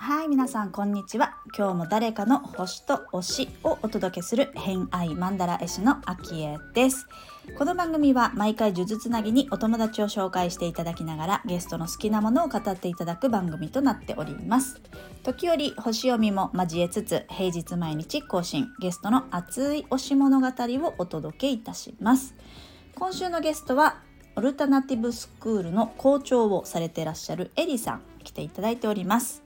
はい皆さんこんにちは。今日も誰かの星と推しをお届けする偏愛マンダラ絵師のアキエです。この番組は毎回呪術つなぎにお友達を紹介していただきながらゲストの好きなものを語っていただく番組となっております。時折星読みも交えつつ平日毎日更新ゲストの熱い推し物語をお届けいたします。今週のゲストはオルタナティブスクールの校長をされていらっしゃるエリさん来ていただいております。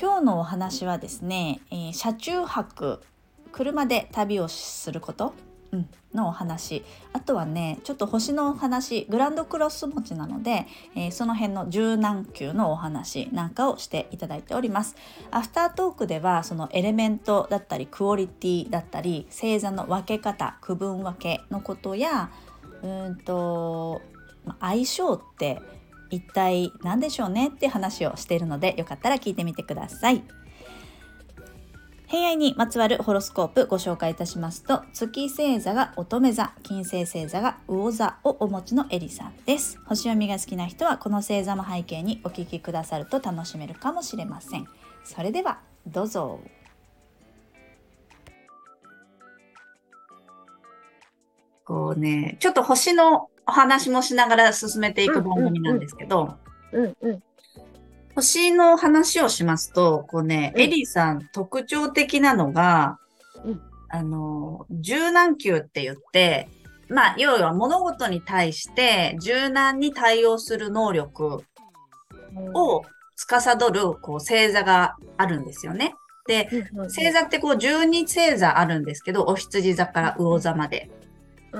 今日のお話はですね、えー、車中泊。車で旅をすること、うん、のお話あとはねちょっと星のお話グランドクロス持ちなので、えー、その辺の柔軟球のお話なんかをしていただいておりますアフタートークではそのエレメントだったりクオリティだったり星座の分け方区分分けのことやうんと相性って一体何でしょうねって話をしているのでよかったら聞いてみてください。偏愛にまつわるホロスコープご紹介いたしますと月星座が乙女座金星星座が魚座をお持ちのエリさんです。星読みが好きな人はこの星座も背景にお聞きくださると楽しめるかもしれません。それではどうぞ。こうねちょっと星のお話もしながら進めていく番組なんですけど、うんうん、星の話をしますと、こうね、エリーさん特徴的なのが、うん、あの、柔軟球って言って、まあ、要は物事に対して柔軟に対応する能力を司る、こう、星座があるんですよね。で、星座ってこう12星座あるんですけど、お羊座から魚座まで。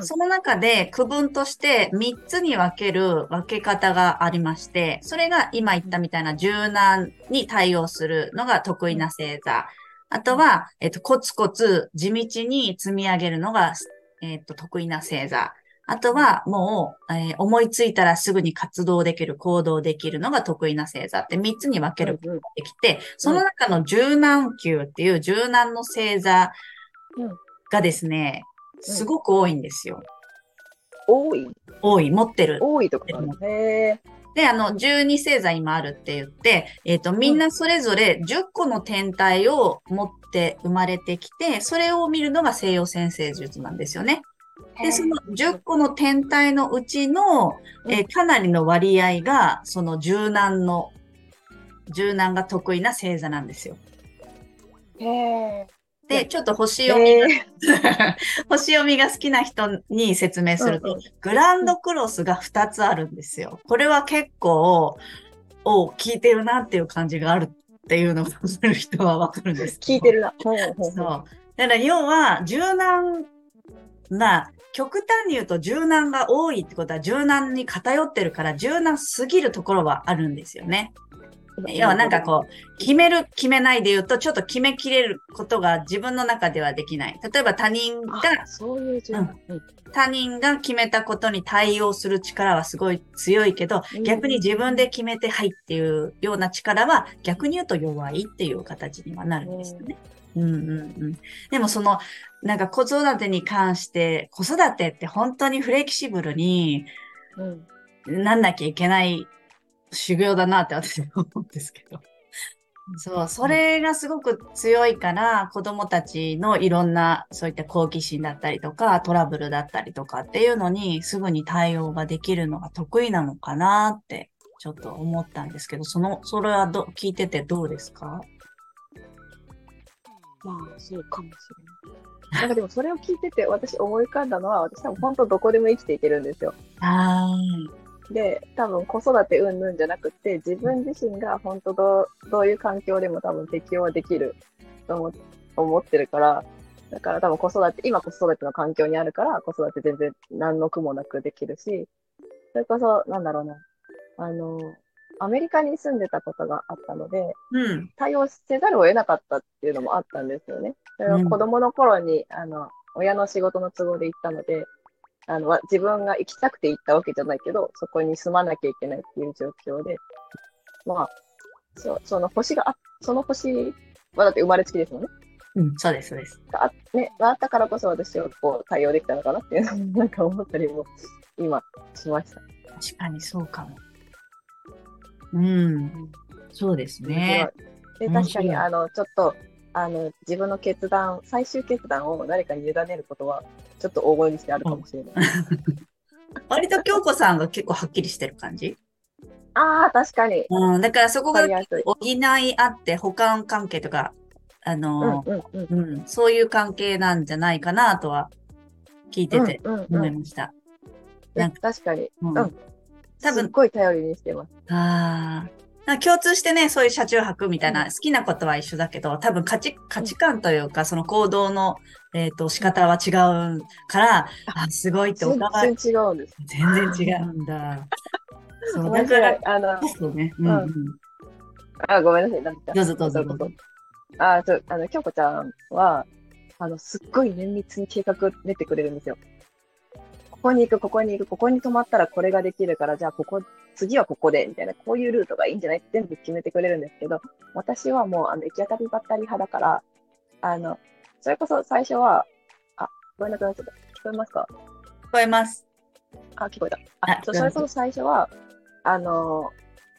その中で区分として3つに分ける分け方がありまして、それが今言ったみたいな柔軟に対応するのが得意な星座。あとは、えっと、コツコツ地道に積み上げるのが、えっと、得意な星座。あとは、もう、えー、思いついたらすぐに活動できる、行動できるのが得意な星座って3つに分けることができて、その中の柔軟球っていう柔軟の星座がですね、すごく多いんですよ。多い？多い、持ってる。多いとかへで、あの、12星座今あるって言って、えっ、ー、と、みんなそれぞれ10個の天体を持って生まれてきて、それを見るのが西洋先生術なんですよね。で、その10個の天体のうちの、えー、かなりの割合が、その柔軟の、柔軟が得意な星座なんですよ。へえ。で、ちょっと星読みが、えー、星読みが好きな人に説明すると、うんグランドクロスが2つあるんですよ。これは結構、お聞いてるなっていう感じがあるっていうのがする人はわかるんです聞いてるな。そう。だから要は、柔軟な、極端に言うと柔軟が多いってことは柔軟に偏ってるから柔軟すぎるところはあるんですよね。要はなんかこう、決める、決めないで言うと、ちょっと決めきれることが自分の中ではできない。例えば他人が、そういう、うん、他人が決めたことに対応する力はすごい強いけど、逆に自分で決めてはいっていうような力は逆に言うと弱いっていう形にはなるんですよね。うん。うんうん。でもその、なんか子育てに関して、子育てって本当にフレキシブルに、なんなきゃいけない修行だなって私は思うんですけど。そう、それがすごく強いから、子供たちのいろんな、そういった好奇心だったりとか、トラブルだったりとかっていうのに、すぐに対応ができるのが得意なのかなって、ちょっと思ったんですけど、その、それはど、聞いててどうですか？まあ、そうかもしれない。なんかでもそれを聞いてて、私思い浮かんだのは、私多分本当どこでも生きていけるんですよ。ああ。で、多分子育てうんぬんじゃなくて、自分自身が本当どうどういう環境でも多分適応はできると思思ってるから、だから多分子育て、今子育ての環境にあるから、子育て全然何の苦もなくできるし、それこそ、なんだろうな、あの、アメリカに住んでたことがあったので、うん、対応せざるを得なかったっていうのもあったんですよね。それは子供の頃に、あの、親の仕事の都合で行ったので、あの、自分が行きたくて行ったわけじゃないけど、そこに住まなきゃいけないっていう状況で、まあ、そその星があ、その星はだって生まれつきですもんね。うん、そうです、そうです。があ,、ね、があったからこそ私はこう対応できたのかなっていうのも なんか思ったりも今しました。確かにそうかも。うん、そうですね。で確かにあのちょっとあの自分の決断最終決断を誰かに委ねることはちょっと大声にしてあるかもしれない。割と京子さんが結構はっきりしてる感じ？ああ確かにうん、だからそこが。補い合って、補完関係とか、あうんの、そういう関係なんじゃないかなとは聞いてて思うんいました。確かに、うんうん多分すっ、ごい頼りにしてます。ああ。共通してね、そういう車中泊みたいな、うん好きなことは一緒だけど、多分価値、価値観というか、その行動の、えっ、と、仕方は違うから、あ、すごいってお全互い、然違うんです。全然違うんだ。そう、だから、あのそうね。うん、うん。あごめんなさいなんかどうぞどうぞどうぞ。あそうあの京子ちゃんはあのすっごい綿密に計画練ってくれるんですよ。ここに行く、ここに行く、ここに泊まったらこれができるから、じゃあここ、次はここで、みたいな、こういうルートがいいんじゃない？って全部決めてくれるんですけど、私はもう、あの、行き当たりばったり派だから、あの、それこそ最初は、あ、聞こえなくなっちゃった。聞こえますか？聞こえます。あ、聞こえた。ああ、そう、それこそ最初は、あの、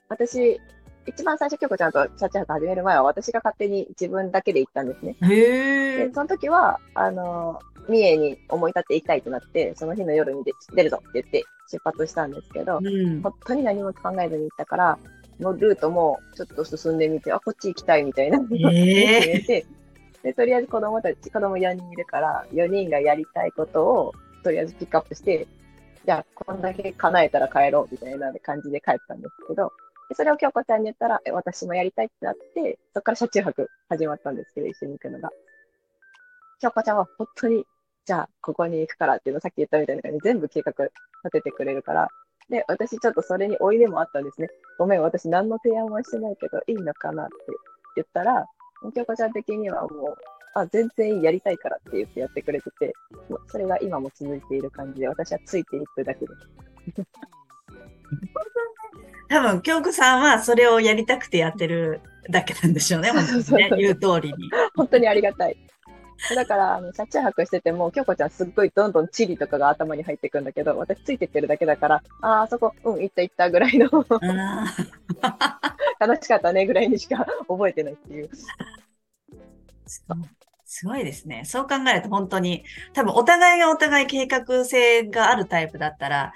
私、一番最初、京子ちゃんと車中泊始める前は、私が勝手に自分だけで行ったんですね。へえで、。その時は、あの、三重に思い立って行きたいとなって、その日の夜に出出るぞって言って出発したんですけど、うん。本当に何も考えずに行ったから、もうルートもちょっと進んでみて、あ、こっち行きたいみたいな。え決めて、で、とりあえず子供たち、子供4人いるから、4人がやりたいことを、とりあえずピックアップして、じゃあ、こんだけ叶えたら帰ろうみたいな感じで帰ったんですけど、でそれを京子ちゃんに言ったら、え私もやりたいってなって、そこから車中泊始まったんですけど、一緒に行くのが。京子ちゃんは本当に、じゃあ、ここに行くからっていうのをさっき言ったみたいな感じで全部計画立ててくれるから、で、私ちょっとそれに追いでもあったんですね。ごめん、私何の提案もしてないけど、いいのかなって言ったら、京子ちゃん的にはもう、あ、全然やりたいからって言ってやってくれてて、もうそれが今も続いている感じで、私はついていくだけです。多分、京子さんはそれをやりたくてやってるだけなんでしょうね、本当にね。言う通りに。本当にありがたい。だから、あの、車中泊してても、京子ちゃんすっごいどんどんチリとかが頭に入ってくんだけど、私ついてってるだけだから、あーあそこ、うん、行った行ったぐらいの、あ 楽しかったねぐらいにしか覚えてないっていう。ーすごいですね。そう考えると本当に、多分お互いがお互い計画性があるタイプだったら、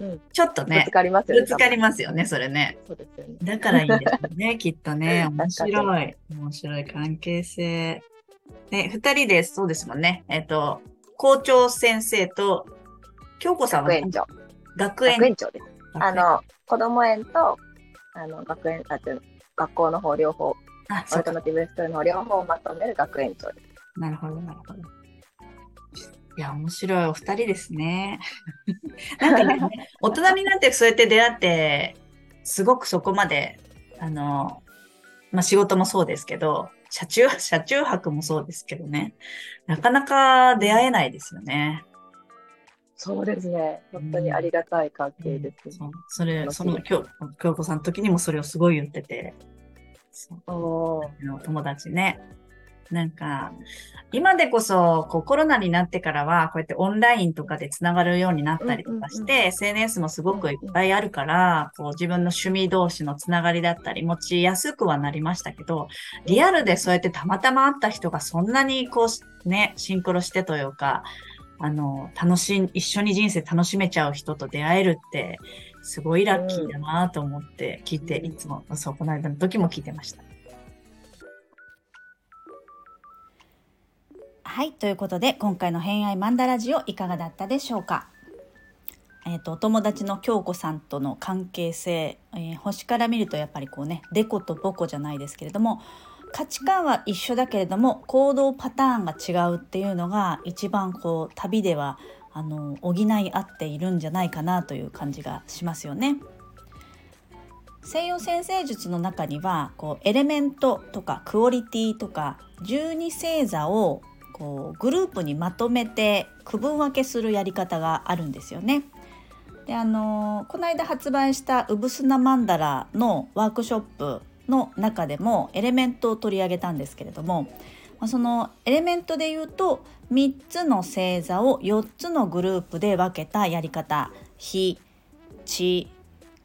うんちょっとねぶつ、かりますよね。ぶつかりますよね、それね。そうですよね。だからいいんですよね、きっとね。面確白い。面白い関係性。ね、二人でそうですもんね。えっと、校長先生と、京子さんは学園長。学園学園長です。あの、子供園と、あの、学園、あ、学校の方両方、あ。オルタナティブスクールの方両方をまとめる学園長です。なるほど、なるほど。いや、面白いお二人ですね。なんかね、大人になってそうやって出会って、すごくそこまで、あの、まあ、仕事もそうですけど、車中、車中泊もそうですけどね、なかなか出会えないですよね。そうですね。本当にありがたい関係です。そうそれ、楽しいその、京京子さんの時にもそれをすごい言ってて、そうお友達ね。なんか、今でこそ、こうコロナになってからは、こうやってオンラインとかでつながるようになったりとかして、うんうん SNS もすごくいっぱいあるから、こう自分の趣味同士のつながりだったり、持ちやすくはなりましたけど、リアルでそうやってたまたま会った人がそんなにこう、ね、シンクロしてというか、あの、楽しん、一緒に人生楽しめちゃう人と出会えるって、すごいラッキーだなと思って聞いて、うん。いつも、そう、この間の時も聞いてました。はい、ということで今回の偏愛マンダラジオいかがだったでしょうか？えっ、とお友達の京子さんとの関係性、えー星から見るとやっぱりこうねデコとボコじゃないですけれども価値観は一緒だけれども行動パターンが違うっていうのが一番こう旅ではあの補い合っているんじゃないかなという感じがしますよね。西洋先生術の中にはこうエレメントとかクオリティとか十二星座をこうグループにまとめて区分分けするやり方があるんですよね。であのこの間発売した「ウブスナマンダラ」のワークショップの中でもエレメントを取り上げたんですけれどもまあ、そのエレメントで言うと3つの星座を4つのグループで分けたやり方火地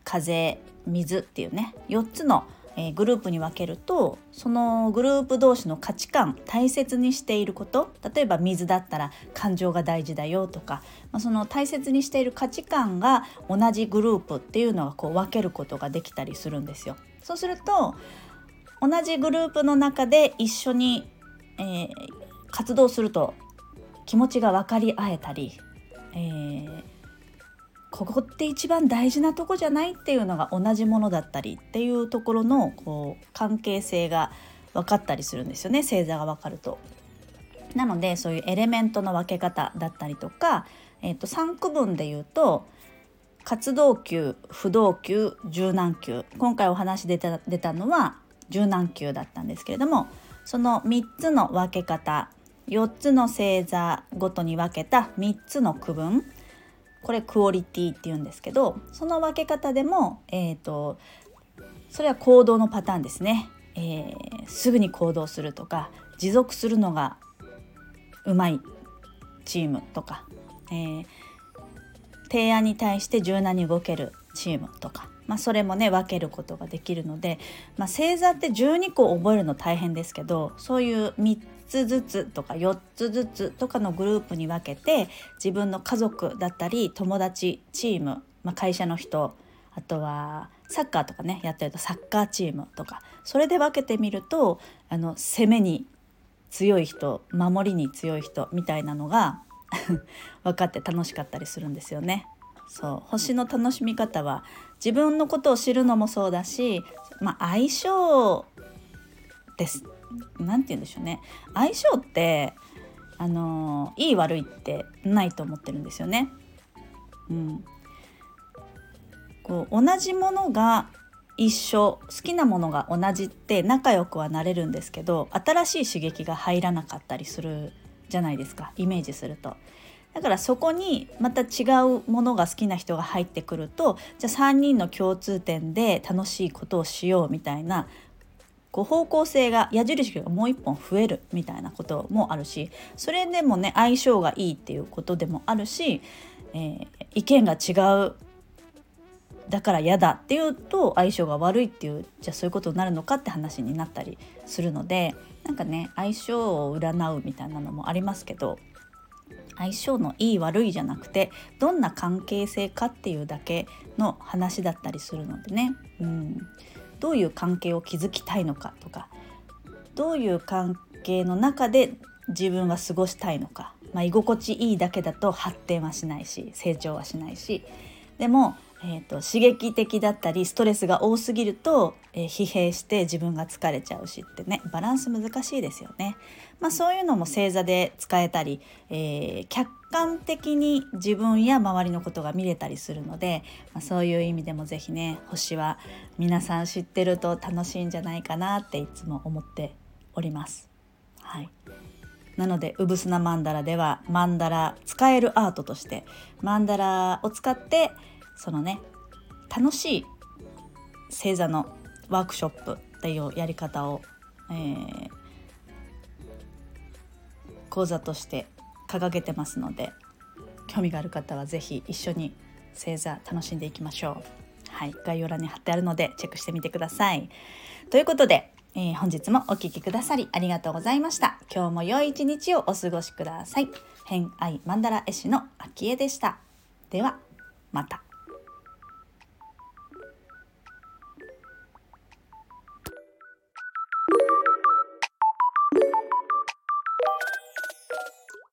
風水っていうね4つのえー、グループに分けるとそのグループ同士の価値観大切にしていること例えば水だったら感情が大事だよとか、まあ、その大切にしている価値観が同じグループっていうのがこう分けることができたりするんですよ。そうすると同じグループの中で一緒に、えー、活動すると気持ちが分かり合えたり、えーここって一番大事なとこじゃないっていうのが同じものだったりっていうところのこう関係性が分かったりするんですよね星座が分かると。なのでそういうエレメントの分け方だったりとか、えー、と3区分で言うと活動級不動級柔軟級今回お話出た出たのは柔軟級だったんですけれどもその3つの分け方4つの星座ごとに分けた3つの区分これクオリティって言うんですけどその分け方でも、えーと、それは行動のパターンですね、えー、すぐに行動するとか持続するのがうまいチームとか、えー、提案に対して柔軟に動けるチームとか、まあ、それもね分けることができるので、まあ、星座って12個覚えるの大変ですけどそういう3つずつとか4つずつとかのグループに分けて自分の家族だったり友達チーム、まあ、会社の人あとはサッカーとかねやってるとサッカーチームとかそれで分けてみるとあの攻めに強い人守りに強い人みたいなのが 分かって楽しかったりするんですよね。そう星の楽しみ方は自分のことを知るのもそうだし、まあ、相性です何て言うんでしょうね相性ってあのいい悪いってないと思ってるんですよね。うん、こう同じものが一緒好きなものが同じって仲良くはなれるんですけど新しい刺激が入らなかったりするじゃないですかイメージすると。だからそこにまた違うものが好きな人が入ってくるとじゃあ3人の共通点で楽しいことをしようみたいなこう方向性が矢印がもう一本増えるみたいなこともあるしそれでもね相性がいいっていうことでもあるし、えー、意見が違うだから嫌だっていうと相性が悪いっていうじゃあそういうことになるのかって話になったりするのでなんかね相性を占うみたいなのもありますけど相性のいい悪いじゃなくてどんな関係性かっていうだけの話だったりするのでね。うんどういう関係を築きたいのかとかどういう関係の中で自分は過ごしたいのか、まあ、居心地いいだけだと発展はしないし成長はしないし。でもえーと、刺激的だったりストレスが多すぎると、えー、疲弊して自分が疲れちゃうしってねバランス難しいですよね。まあ、そういうのも星座で使えたり、えー、客観的に自分や周りのことが見れたりするので、まあ、そういう意味でも是非ね星は皆さん知ってると楽しいんじゃないかなっていつも思っております。はいなので「うぶすなマンダラ」ではマンダラ使えるアートとしてマンダラを使ってそのね楽しい星座のワークショップっていうやり方を、えー、講座として掲げてますので興味がある方は是非一緒に星座楽しんでいきましょう。はい、概要欄に貼ってあるのでチェックしてみてください。ということで、えー、本日もお聴きくださりありがとうございました。今日も良い一日をお過ごしください。偏愛マンダ絵師の秋江でした。ではまた。